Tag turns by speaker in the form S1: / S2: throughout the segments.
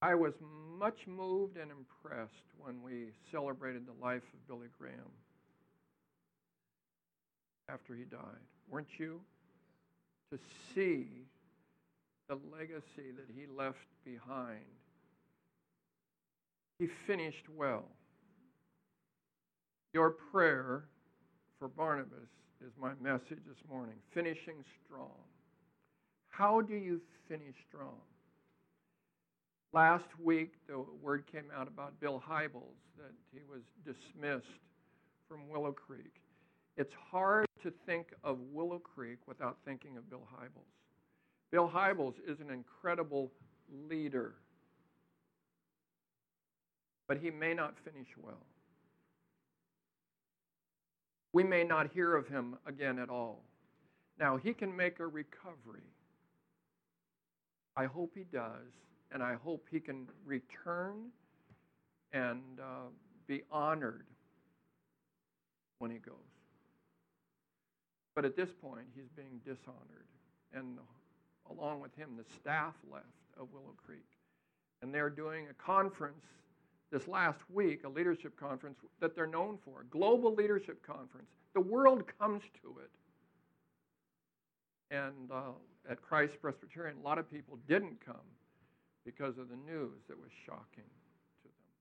S1: I was much moved and impressed when we celebrated the life of Billy Graham after he died. Weren't you? To see the legacy that he left behind. He finished well. Your prayer for Barnabas is my message this morning finishing strong. How do you finish strong? Last week, the word came out about Bill Hybels that he was dismissed from Willow Creek. It's hard to think of Willow Creek without thinking of Bill Hybels. Bill Hybels is an incredible leader, but he may not finish well. We may not hear of him again at all. Now, he can make a recovery. I hope he does and I hope he can return and uh, be honored when he goes. But at this point, he's being dishonored. And along with him, the staff left of Willow Creek. And they're doing a conference this last week, a leadership conference that they're known for, a global leadership conference. The world comes to it. And uh, at Christ Presbyterian, a lot of people didn't come because of the news that was shocking to them.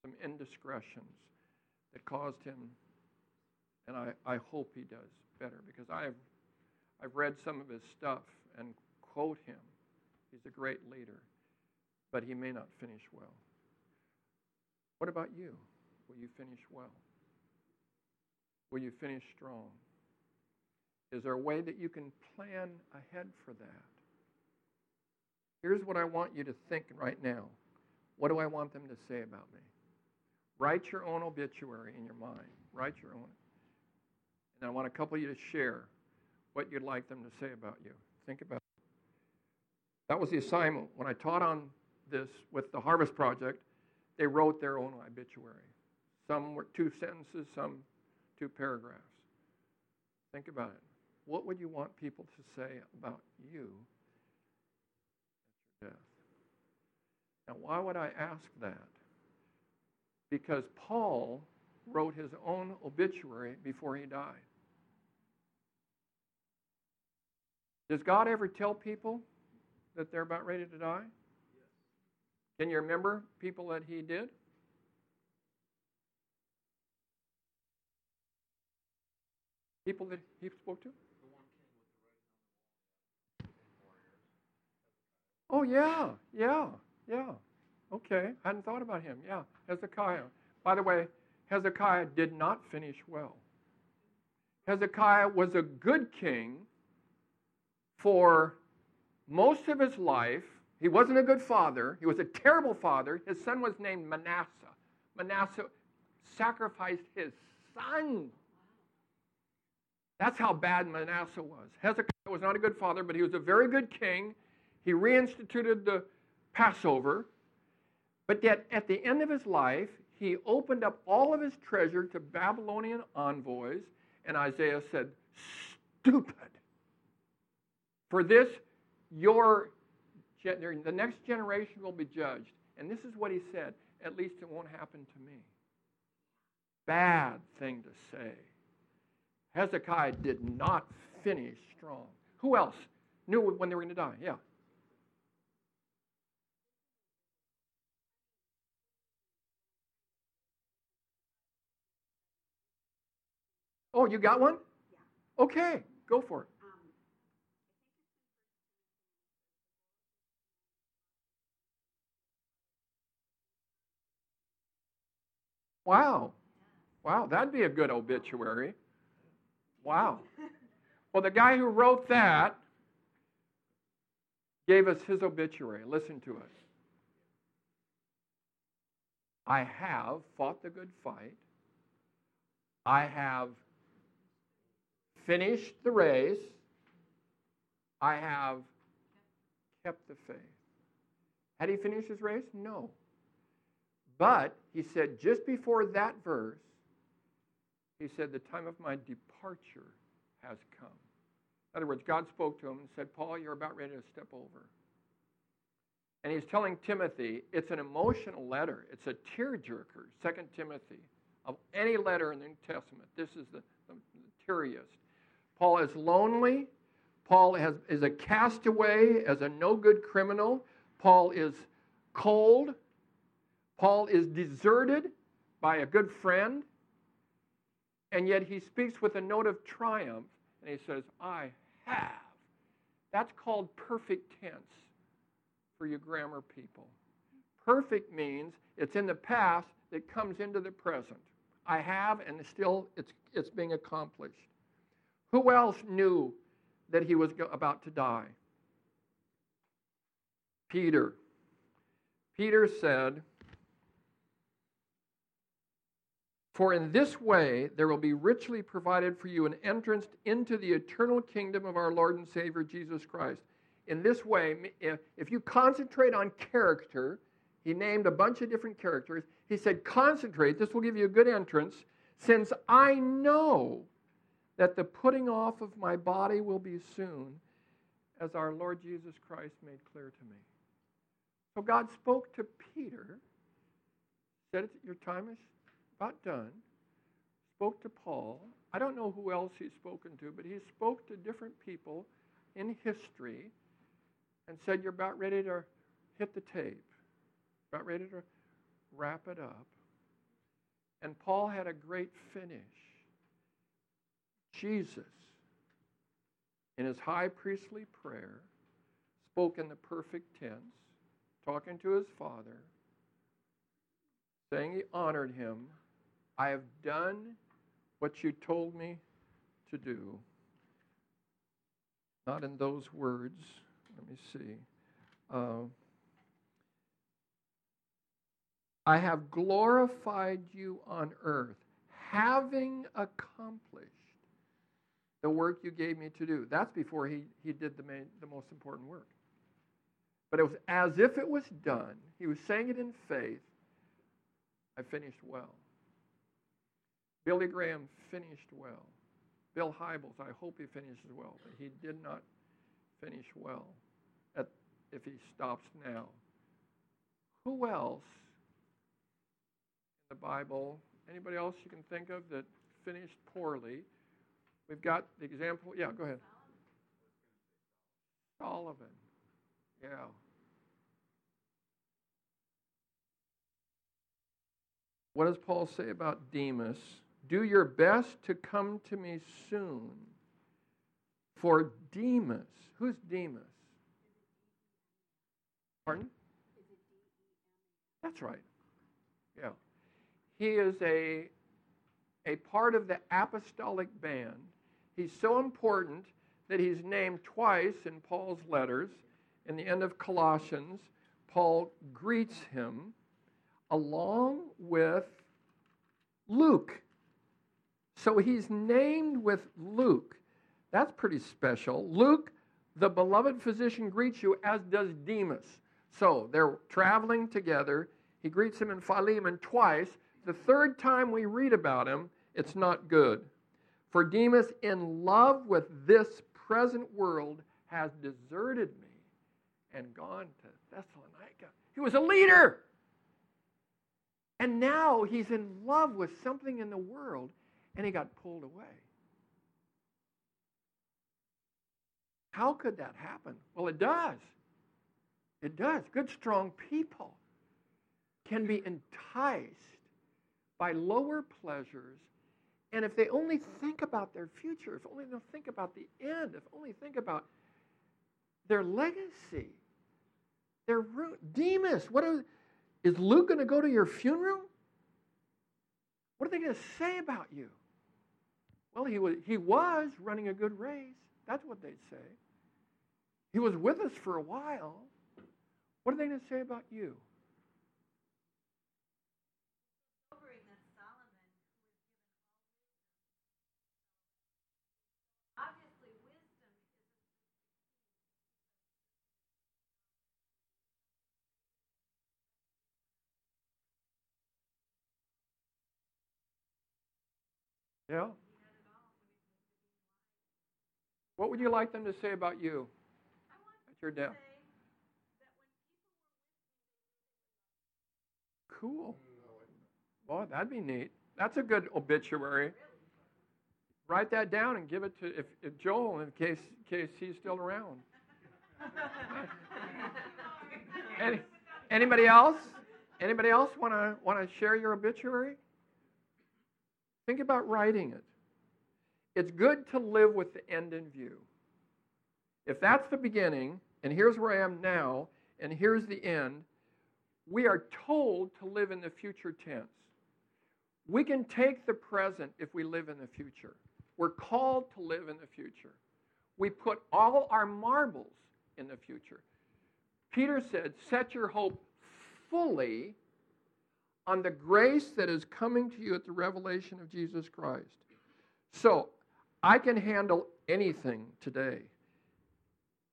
S1: Some indiscretions that caused him, and I, I hope he does better because I've, I've read some of his stuff and quote him. He's a great leader, but he may not finish well. What about you? Will you finish well? Will you finish strong? Is there a way that you can plan ahead for that? Here's what I want you to think right now. What do I want them to say about me? Write your own obituary in your mind. Write your own. And I want a couple of you to share what you'd like them to say about you. Think about it. That was the assignment. When I taught on this with the Harvest Project, they wrote their own obituary. Some were two sentences, some two paragraphs. Think about it. What would you want people to say about you death. Now, why would I ask that? Because Paul wrote his own obituary before he died. Does God ever tell people that they're about ready to die? Yes. Can you remember people that he did? People that he spoke to? Oh, yeah, yeah, yeah. Okay, I hadn't thought about him. Yeah, Hezekiah. By the way, Hezekiah did not finish well. Hezekiah was a good king for most of his life. He wasn't a good father, he was a terrible father. His son was named Manasseh. Manasseh sacrificed his son. That's how bad Manasseh was. Hezekiah was not a good father, but he was a very good king. He reinstituted the Passover, but yet at the end of his life, he opened up all of his treasure to Babylonian envoys, and Isaiah said, Stupid. For this, your the next generation will be judged. And this is what he said at least it won't happen to me. Bad thing to say. Hezekiah did not finish strong. Who else knew when they were going to die? Yeah. Oh, you got one? Yeah. Okay, go for it. Um, wow. Wow, that'd be a good obituary. Wow. Well, the guy who wrote that gave us his obituary. Listen to it. I have fought the good fight. I have finished the race. I have kept the faith. Had he finished his race? No. But he said just before that verse, he said, The time of my departure has come. In other words, God spoke to him and said, Paul, you're about ready to step over. And he's telling Timothy it's an emotional letter. It's a tearjerker, Second Timothy. Of any letter in the New Testament, this is the, the, the teariest. Paul is lonely. Paul has, is a castaway as a no good criminal. Paul is cold. Paul is deserted by a good friend. And yet he speaks with a note of triumph and he says, I have. That's called perfect tense for you grammar people. Perfect means it's in the past that comes into the present. I have, and still it's, it's being accomplished. Who else knew that he was about to die? Peter. Peter said, For in this way there will be richly provided for you an entrance into the eternal kingdom of our Lord and Savior Jesus Christ. In this way, if you concentrate on character, he named a bunch of different characters. He said, Concentrate, this will give you a good entrance, since I know that the putting off of my body will be soon, as our Lord Jesus Christ made clear to me. So God spoke to Peter, said, Your time is about done. Spoke to Paul. I don't know who else he's spoken to, but he spoke to different people in history and said, You're about ready to hit the tape, about ready to wrap it up. And Paul had a great finish. Jesus, in his high priestly prayer, spoke in the perfect tense, talking to his Father, saying he honored him. I have done what you told me to do. Not in those words. Let me see. Uh, I have glorified you on earth, having accomplished the work you gave me to do. That's before he, he did the, main, the most important work. But it was as if it was done. He was saying it in faith. I finished well. Billy Graham finished well. Bill Hybels, I hope he finishes well, but he did not finish well at, if he stops now. Who else in the Bible, anybody else you can think of that finished poorly? We've got the example. Yeah, go ahead. Solomon. Yeah. What does Paul say about Demas? Do your best to come to me soon. For Demas, who's Demas? Pardon? That's right. Yeah. He is a, a part of the apostolic band. He's so important that he's named twice in Paul's letters. In the end of Colossians, Paul greets him along with Luke. So he's named with Luke. That's pretty special. Luke, the beloved physician, greets you, as does Demas. So they're traveling together. He greets him in Philemon twice. The third time we read about him, it's not good. For Demas, in love with this present world, has deserted me and gone to Thessalonica. He was a leader. And now he's in love with something in the world and he got pulled away. How could that happen? Well, it does. It does. Good, strong people can be enticed by lower pleasures. And if they only think about their future, if only they'll think about the end, if only think about their legacy, their root. Demas, what are, is Luke going to go to your funeral? What are they going to say about you? Well, he was, he was running a good race. That's what they'd say. He was with us for a while. What are they going to say about you? Yeah. What would you like them to say about you at your death? cool. Boy, that'd be neat. That's a good obituary. Write that down and give it to if, if Joel in case in case he's still around. Any, anybody else? Anybody else want to want to share your obituary? Think about writing it. It's good to live with the end in view. If that's the beginning, and here's where I am now, and here's the end, we are told to live in the future tense. We can take the present if we live in the future. We're called to live in the future. We put all our marbles in the future. Peter said, Set your hope fully on the grace that is coming to you at the revelation of Jesus Christ. So, I can handle anything today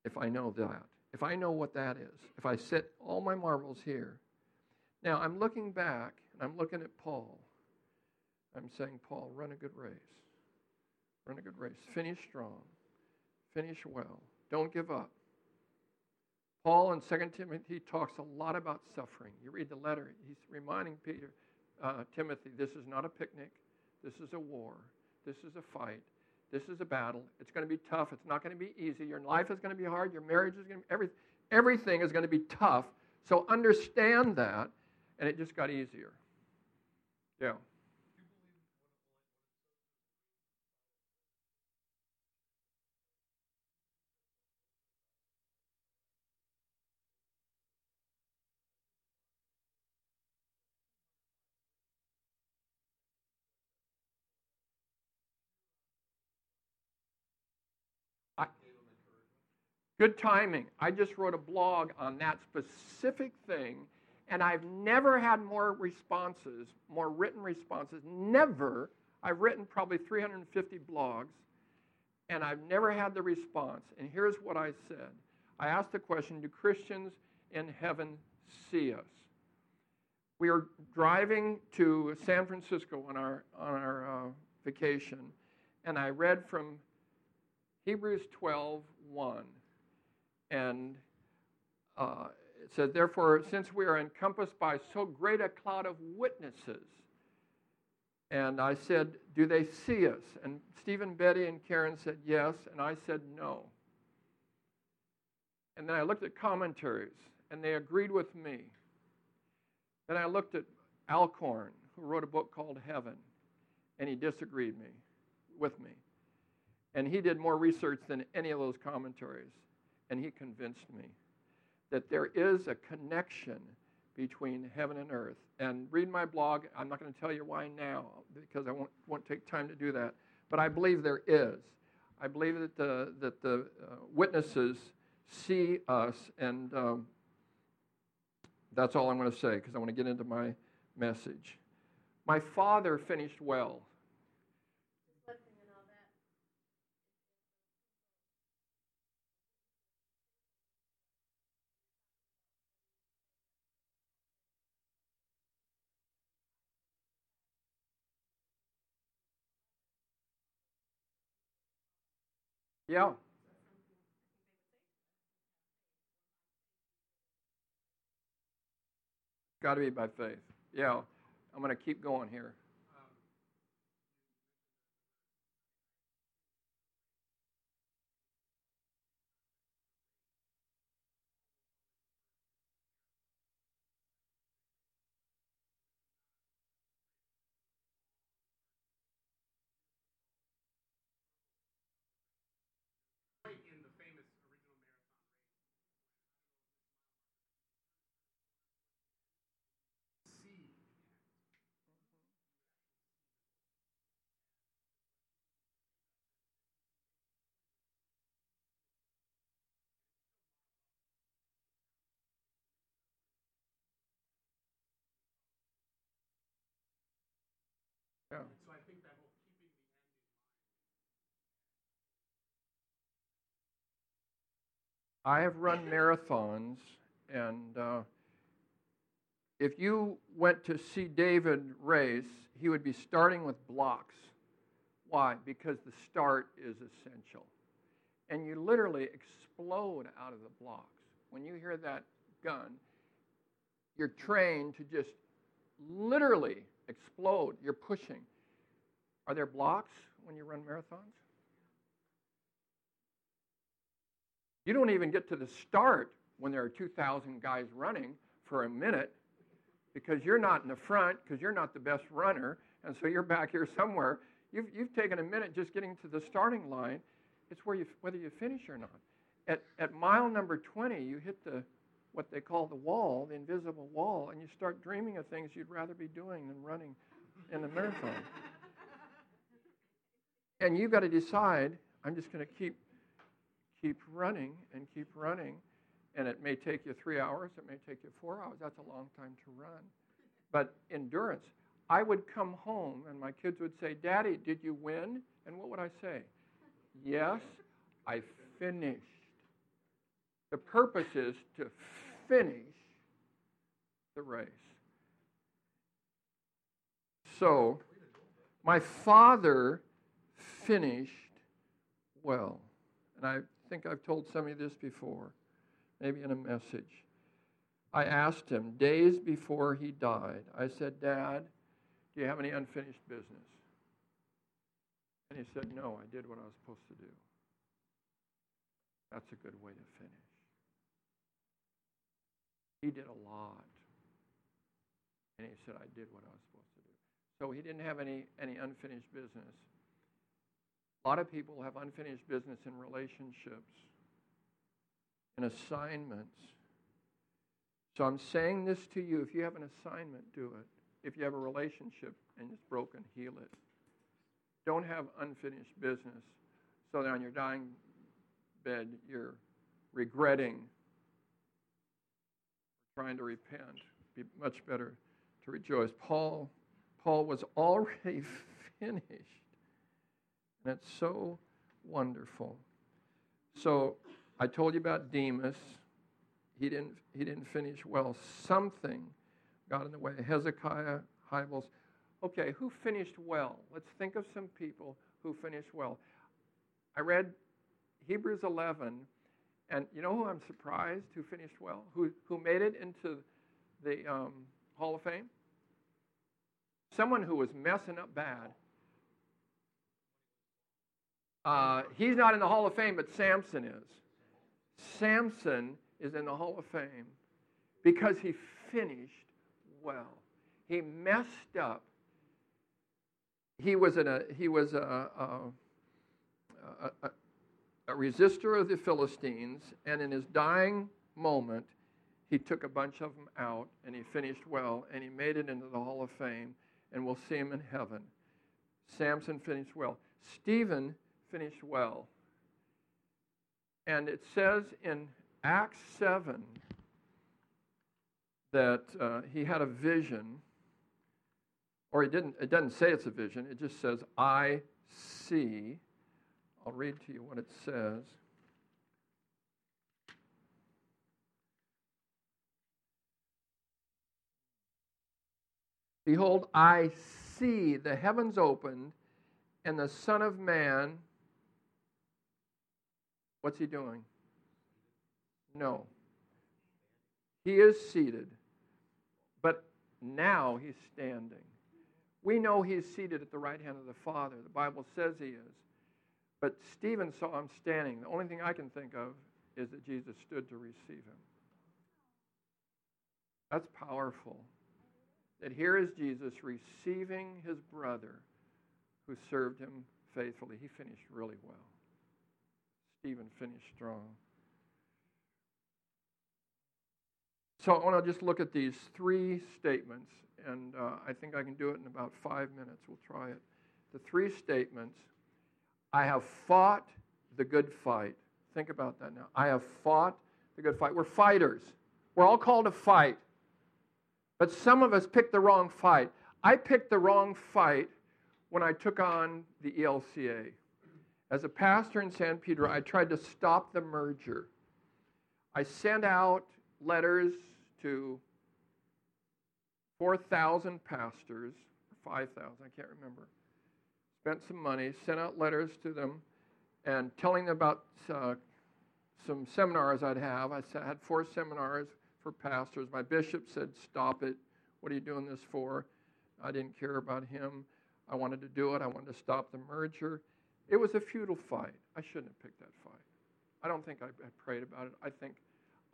S1: if I know that. If I know what that is. If I set all my marbles here. Now, I'm looking back and I'm looking at Paul. I'm saying, Paul, run a good race. Run a good race. Finish strong. Finish well. Don't give up. Paul in 2 Timothy talks a lot about suffering. You read the letter, he's reminding Peter, uh, Timothy, this is not a picnic. This is a war. This is a fight. This is a battle. It's going to be tough. It's not going to be easy. Your life is going to be hard. Your marriage is going to be every, everything is going to be tough. So understand that, and it just got easier. Yeah. Good timing. I just wrote a blog on that specific thing, and I've never had more responses, more written responses. Never. I've written probably 350 blogs, and I've never had the response. And here's what I said I asked the question Do Christians in heaven see us? We were driving to San Francisco on our, on our uh, vacation, and I read from Hebrews 12 1. And uh, it Therefore, since we are encompassed by so great a cloud of witnesses, and I said, Do they see us? And Stephen, Betty, and Karen said yes, and I said no. And then I looked at commentaries, and they agreed with me. Then I looked at Alcorn, who wrote a book called Heaven, and he disagreed me with me. And he did more research than any of those commentaries and he convinced me that there is a connection between heaven and earth. And read my blog. I'm not going to tell you why now because I won't, won't take time to do that. But I believe there is. I believe that the, that the uh, witnesses see us, and um, that's all I'm going to say because I want to get into my message. My father finished well. Yeah. Got to be by faith. Yeah. I'm going to keep going here. Yeah. And so I think that whole keeping the end in mind. I have run marathons, and uh, if you went to see David race, he would be starting with blocks. Why? Because the start is essential. And you literally explode out of the blocks. When you hear that gun, you're trained to just literally explode. You're pushing. Are there blocks when you run marathons? You don't even get to the start when there are 2,000 guys running for a minute because you're not in the front, because you're not the best runner, and so you're back here somewhere. You've, you've taken a minute just getting to the starting line. It's where you, whether you finish or not. At, at mile number 20, you hit the what they call the wall, the invisible wall, and you start dreaming of things you'd rather be doing than running in the marathon. and you've got to decide, I'm just going to keep keep running and keep running and it may take you three hours, it may take you four hours. That's a long time to run. But endurance. I would come home and my kids would say, Daddy, did you win? And what would I say? Yes, I finished. The purpose is to finish the race. So, my father finished well. And I think I've told some of you this before maybe in a message. I asked him days before he died, I said, Dad, do you have any unfinished business? And he said, No, I did what I was supposed to do. That's a good way to finish. He did a lot. And he said, I did what I was supposed to do. So he didn't have any, any unfinished business. A lot of people have unfinished business in relationships and assignments. So I'm saying this to you if you have an assignment, do it. If you have a relationship and it's broken, heal it. Don't have unfinished business so that on your dying bed you're regretting, trying to repent. Be much better to rejoice. Paul, Paul was already finished. And it's so wonderful. So I told you about Demas. He didn't, he didn't finish well. Something got in the way. Hezekiah, Hybels. Okay, who finished well? Let's think of some people who finished well. I read Hebrews 11, and you know who I'm surprised who finished well? Who, who made it into the um, Hall of Fame? Someone who was messing up bad. Uh, he's not in the Hall of Fame, but Samson is. Samson is in the Hall of Fame because he finished well. He messed up. He was, a, he was a, a, a, a resistor of the Philistines, and in his dying moment, he took a bunch of them out and he finished well and he made it into the Hall of Fame, and we'll see him in heaven. Samson finished well. Stephen finished well. And it says in Acts 7 that uh, he had a vision, or it didn't, it doesn't say it's a vision, it just says, I see. I'll read to you what it says. Behold, I see the heavens opened, and the Son of Man What's he doing? No. He is seated, but now he's standing. We know he's seated at the right hand of the Father. The Bible says he is. But Stephen saw him standing. The only thing I can think of is that Jesus stood to receive him. That's powerful. That here is Jesus receiving his brother who served him faithfully. He finished really well. Stephen finished strong. So I want to just look at these three statements, and uh, I think I can do it in about five minutes. We'll try it. The three statements I have fought the good fight. Think about that now. I have fought the good fight. We're fighters, we're all called to fight. But some of us picked the wrong fight. I picked the wrong fight when I took on the ELCA. As a pastor in San Pedro, I tried to stop the merger. I sent out letters to 4,000 pastors, 5,000, I can't remember. Spent some money, sent out letters to them, and telling them about uh, some seminars I'd have. I had four seminars for pastors. My bishop said, Stop it. What are you doing this for? I didn't care about him. I wanted to do it. I wanted to stop the merger. It was a futile fight. I shouldn't have picked that fight. I don't think I, prayed about it. I think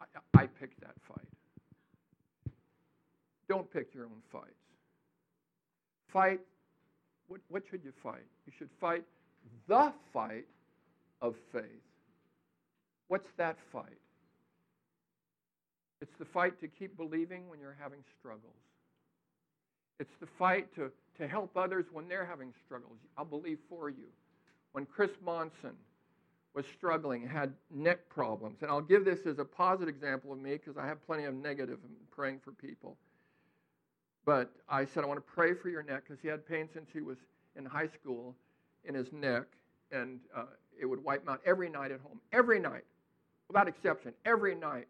S1: I, I picked that fight. Don't pick your own fights. Fight. What, what should you fight? You should fight the fight of faith. What's that fight? It's the fight to keep believing when you're having struggles. It's the fight to, to help others when they're having struggles. I'll believe for you. When Chris Monson was struggling, had neck problems, and I'll give this as a positive example of me because I have plenty of negative in praying for people. But I said, I want to pray for your neck because he had pain since he was in high school in his neck, and uh, it would wipe him out every night at home, every night, without exception, every night.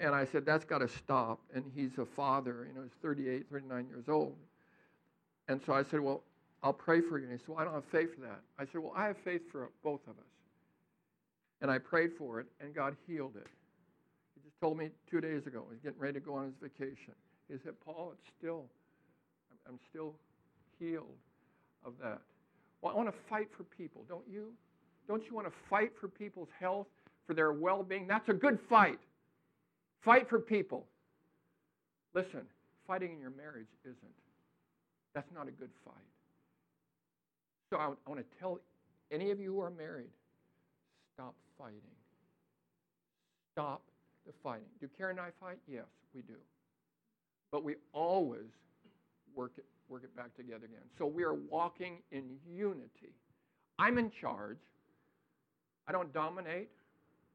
S1: And I said, that's got to stop. And he's a father, you know, he's 38, 39 years old. And so I said, well, I'll pray for you. And he said, well, I don't have faith for that. I said, well, I have faith for both of us. And I prayed for it, and God healed it. He just told me two days ago, he's getting ready to go on his vacation. He said, Paul, it's still, I'm still healed of that. Well, I want to fight for people, don't you? Don't you want to fight for people's health, for their well being? That's a good fight. Fight for people. Listen, fighting in your marriage isn't. That's not a good fight. So I, I want to tell any of you who are married stop fighting. Stop the fighting. Do Karen and I fight? Yes, we do. But we always work it, work it back together again. So we are walking in unity. I'm in charge. I don't dominate,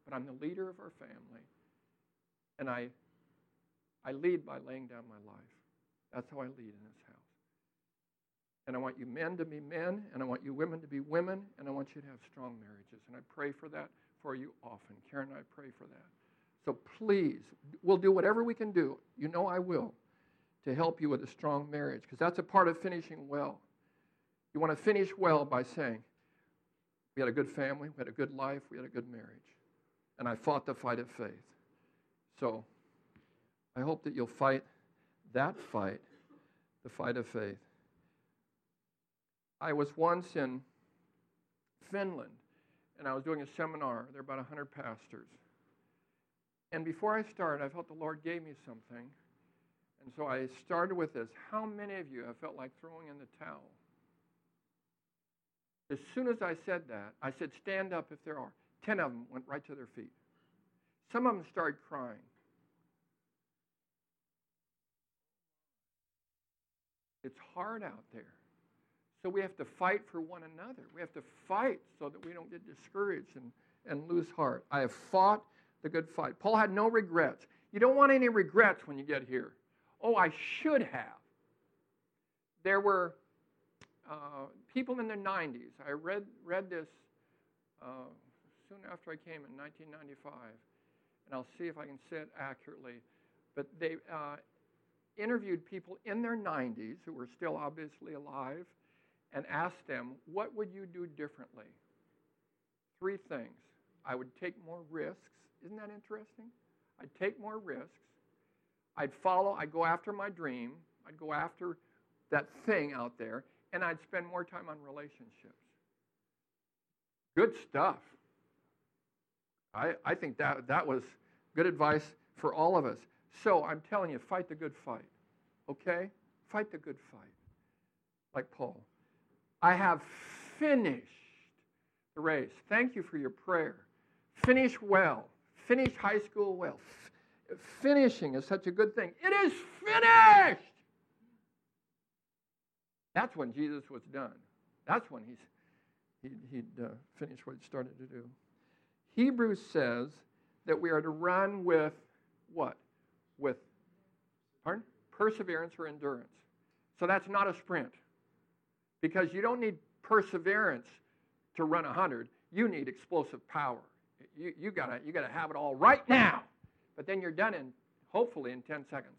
S1: but I'm the leader of our family. And I, I lead by laying down my life. That's how I lead in this house. And I want you men to be men, and I want you women to be women, and I want you to have strong marriages. And I pray for that for you often. Karen and I pray for that. So please, we'll do whatever we can do. You know I will to help you with a strong marriage because that's a part of finishing well. You want to finish well by saying, We had a good family, we had a good life, we had a good marriage. And I fought the fight of faith. So I hope that you'll fight that fight, the fight of faith. I was once in Finland and I was doing a seminar. There were about 100 pastors. And before I started, I felt the Lord gave me something. And so I started with this How many of you have felt like throwing in the towel? As soon as I said that, I said, Stand up if there are. Ten of them went right to their feet. Some of them started crying. It's hard out there. So we have to fight for one another. We have to fight so that we don't get discouraged and, and lose heart. I have fought the good fight. Paul had no regrets. You don't want any regrets when you get here. Oh, I should have. There were uh, people in their 90s. I read, read this uh, soon after I came in 1995, and I'll see if I can say it accurately. But they uh, interviewed people in their 90s who were still obviously alive and asked them, What would you do differently? Three things. I would take more risks. Isn't that interesting? I'd take more risks. I'd follow, I'd go after my dream, I'd go after that thing out there, and I'd spend more time on relationships. Good stuff. I, I think that, that was good advice for all of us. So I'm telling you, fight the good fight. Okay? Fight the good fight. Like Paul. I have finished the race. Thank you for your prayer. Finish well. Finish high school well. Finishing is such a good thing. It is finished. That's when Jesus was done. That's when he's, he'd, he'd uh, finished what he started to do. Hebrews says that we are to run with what? With pardon? perseverance or endurance. So that's not a sprint because you don't need perseverance to run 100. You need explosive power. You, you got you gotta have it all right now. But then you're done in, hopefully, in 10 seconds.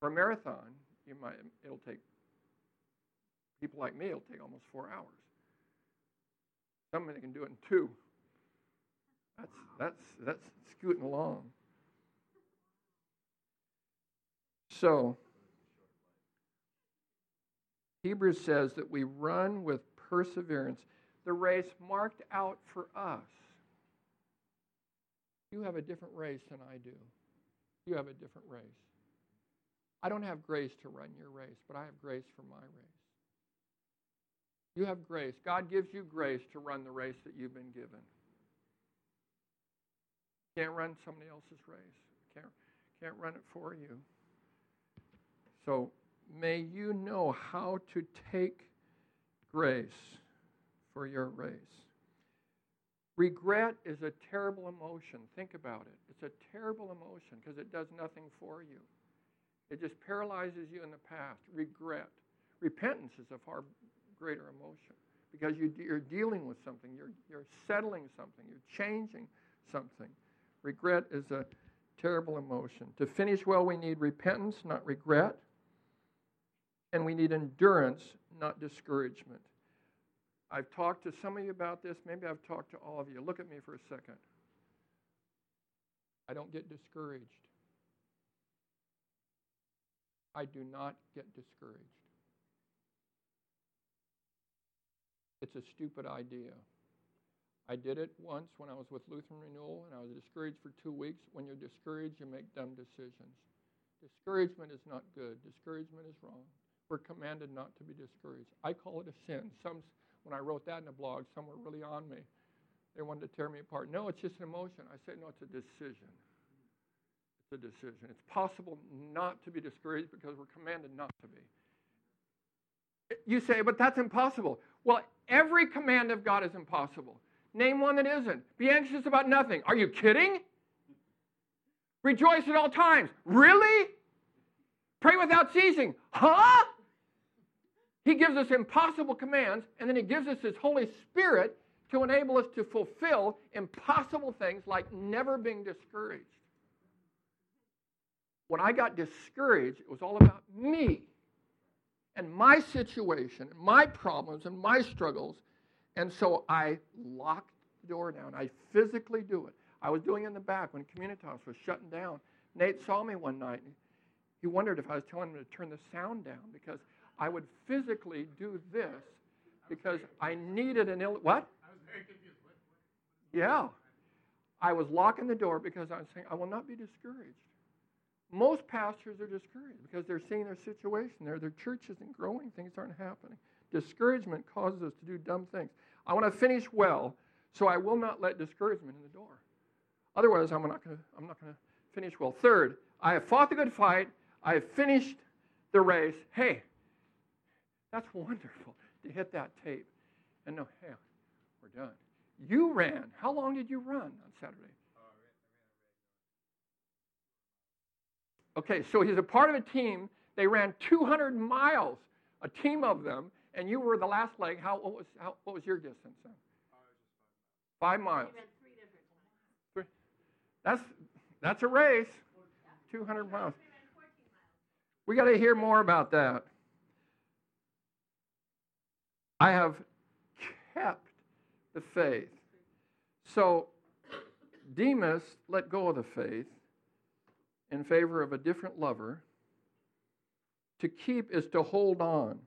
S1: For a marathon, you might, it'll take, people like me, it'll take almost four hours. Somebody can do it in two. That's, that's, that's scooting along. So, Hebrews says that we run with perseverance the race marked out for us. You have a different race than I do. You have a different race. I don't have grace to run your race, but I have grace for my race. You have grace. God gives you grace to run the race that you've been given. Can't run somebody else's race. Can't, can't run it for you. So may you know how to take grace for your race. Regret is a terrible emotion. Think about it. It's a terrible emotion because it does nothing for you. It just paralyzes you in the past. Regret. Repentance is a far greater emotion because you, are dealing with something, you're, you're settling something, you're changing something. Regret is a terrible emotion. To finish well, we need repentance, not regret. And we need endurance, not discouragement. I've talked to some of you about this. Maybe I've talked to all of you. Look at me for a second. I don't get discouraged. I do not get discouraged. It's a stupid idea. I did it once when I was with Lutheran Renewal and I was discouraged for two weeks. When you're discouraged, you make dumb decisions. Discouragement is not good. Discouragement is wrong. We're commanded not to be discouraged. I call it a sin. Some, when I wrote that in a blog, some were really on me. They wanted to tear me apart. No, it's just an emotion. I said, no, it's a decision. It's a decision. It's possible not to be discouraged because we're commanded not to be. You say, but that's impossible. Well, every command of God is impossible. Name one that isn't. Be anxious about nothing. Are you kidding? Rejoice at all times. Really? Pray without ceasing. Huh? He gives us impossible commands, and then He gives us His Holy Spirit to enable us to fulfill impossible things like never being discouraged. When I got discouraged, it was all about me and my situation, and my problems, and my struggles, and so I locked the door down. I physically do it. I was doing it in the back when Communitas was shutting down. Nate saw me one night. He wondered if I was telling him to turn the sound down because I would physically do this because I needed an ill. What? Yeah. I was locking the door because I was saying, I will not be discouraged. Most pastors are discouraged because they're seeing their situation there. Their church isn't growing, things aren't happening. Discouragement causes us to do dumb things. I want to finish well, so I will not let discouragement in the door. Otherwise, I'm not going to, I'm not going to finish well. Third, I have fought the good fight. I have finished the race. Hey, that's wonderful to hit that tape and know, hey, we're done. You ran. How long did you run on Saturday? Okay, so he's a part of a team. They ran 200 miles, a team of them, and you were the last leg. How what was how, what was your distance then? Five miles. Three. That's that's a race. 200 miles. We got to hear more about that. I have kept the faith. So Demas let go of the faith in favor of a different lover. To keep is to hold on.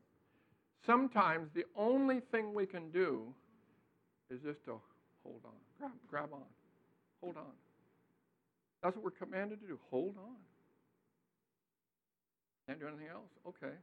S1: Sometimes the only thing we can do is just to hold on, grab, grab on, hold on. That's what we're commanded to do. Hold on. Can't do anything else? Okay.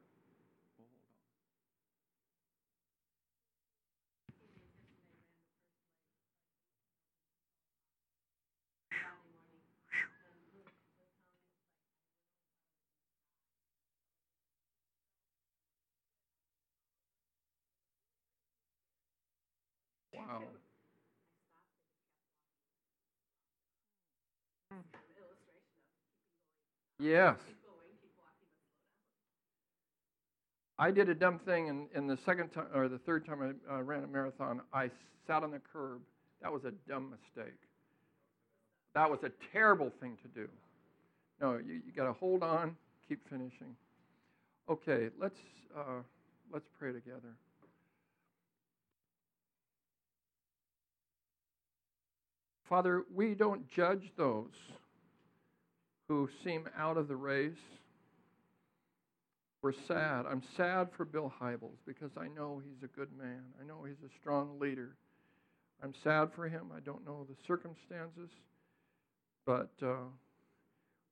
S1: Wow. Yes. I did a dumb thing in, in the second time or the third time I uh, ran a marathon. I sat on the curb. That was a dumb mistake. That was a terrible thing to do. No, you, you got to hold on, keep finishing. Okay, let's uh, let's pray together. Father, we don't judge those who seem out of the race. We're sad. I'm sad for Bill Hybels because I know he's a good man. I know he's a strong leader. I'm sad for him. I don't know the circumstances, but uh,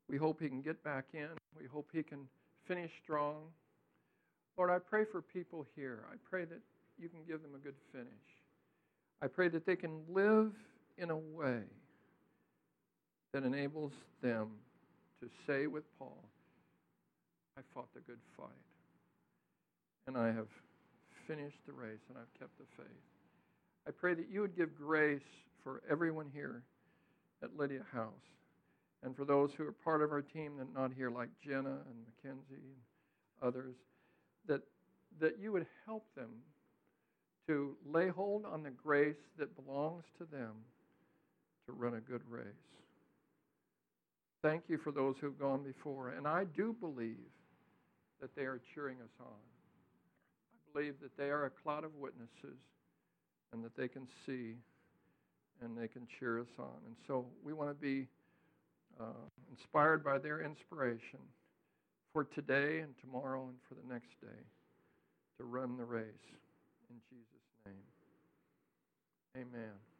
S1: we hope he can get back in. We hope he can finish strong. Lord, I pray for people here. I pray that you can give them a good finish. I pray that they can live in a way that enables them to say with Paul, I fought the good fight, and I have finished the race, and I've kept the faith. I pray that you would give grace for everyone here at Lydia House, and for those who are part of our team that are not here, like Jenna and Mackenzie and others, that, that you would help them to lay hold on the grace that belongs to them to run a good race. Thank you for those who've gone before. And I do believe that they are cheering us on. I believe that they are a cloud of witnesses and that they can see and they can cheer us on. And so we want to be uh, inspired by their inspiration for today and tomorrow and for the next day to run the race. In Jesus' name. Amen.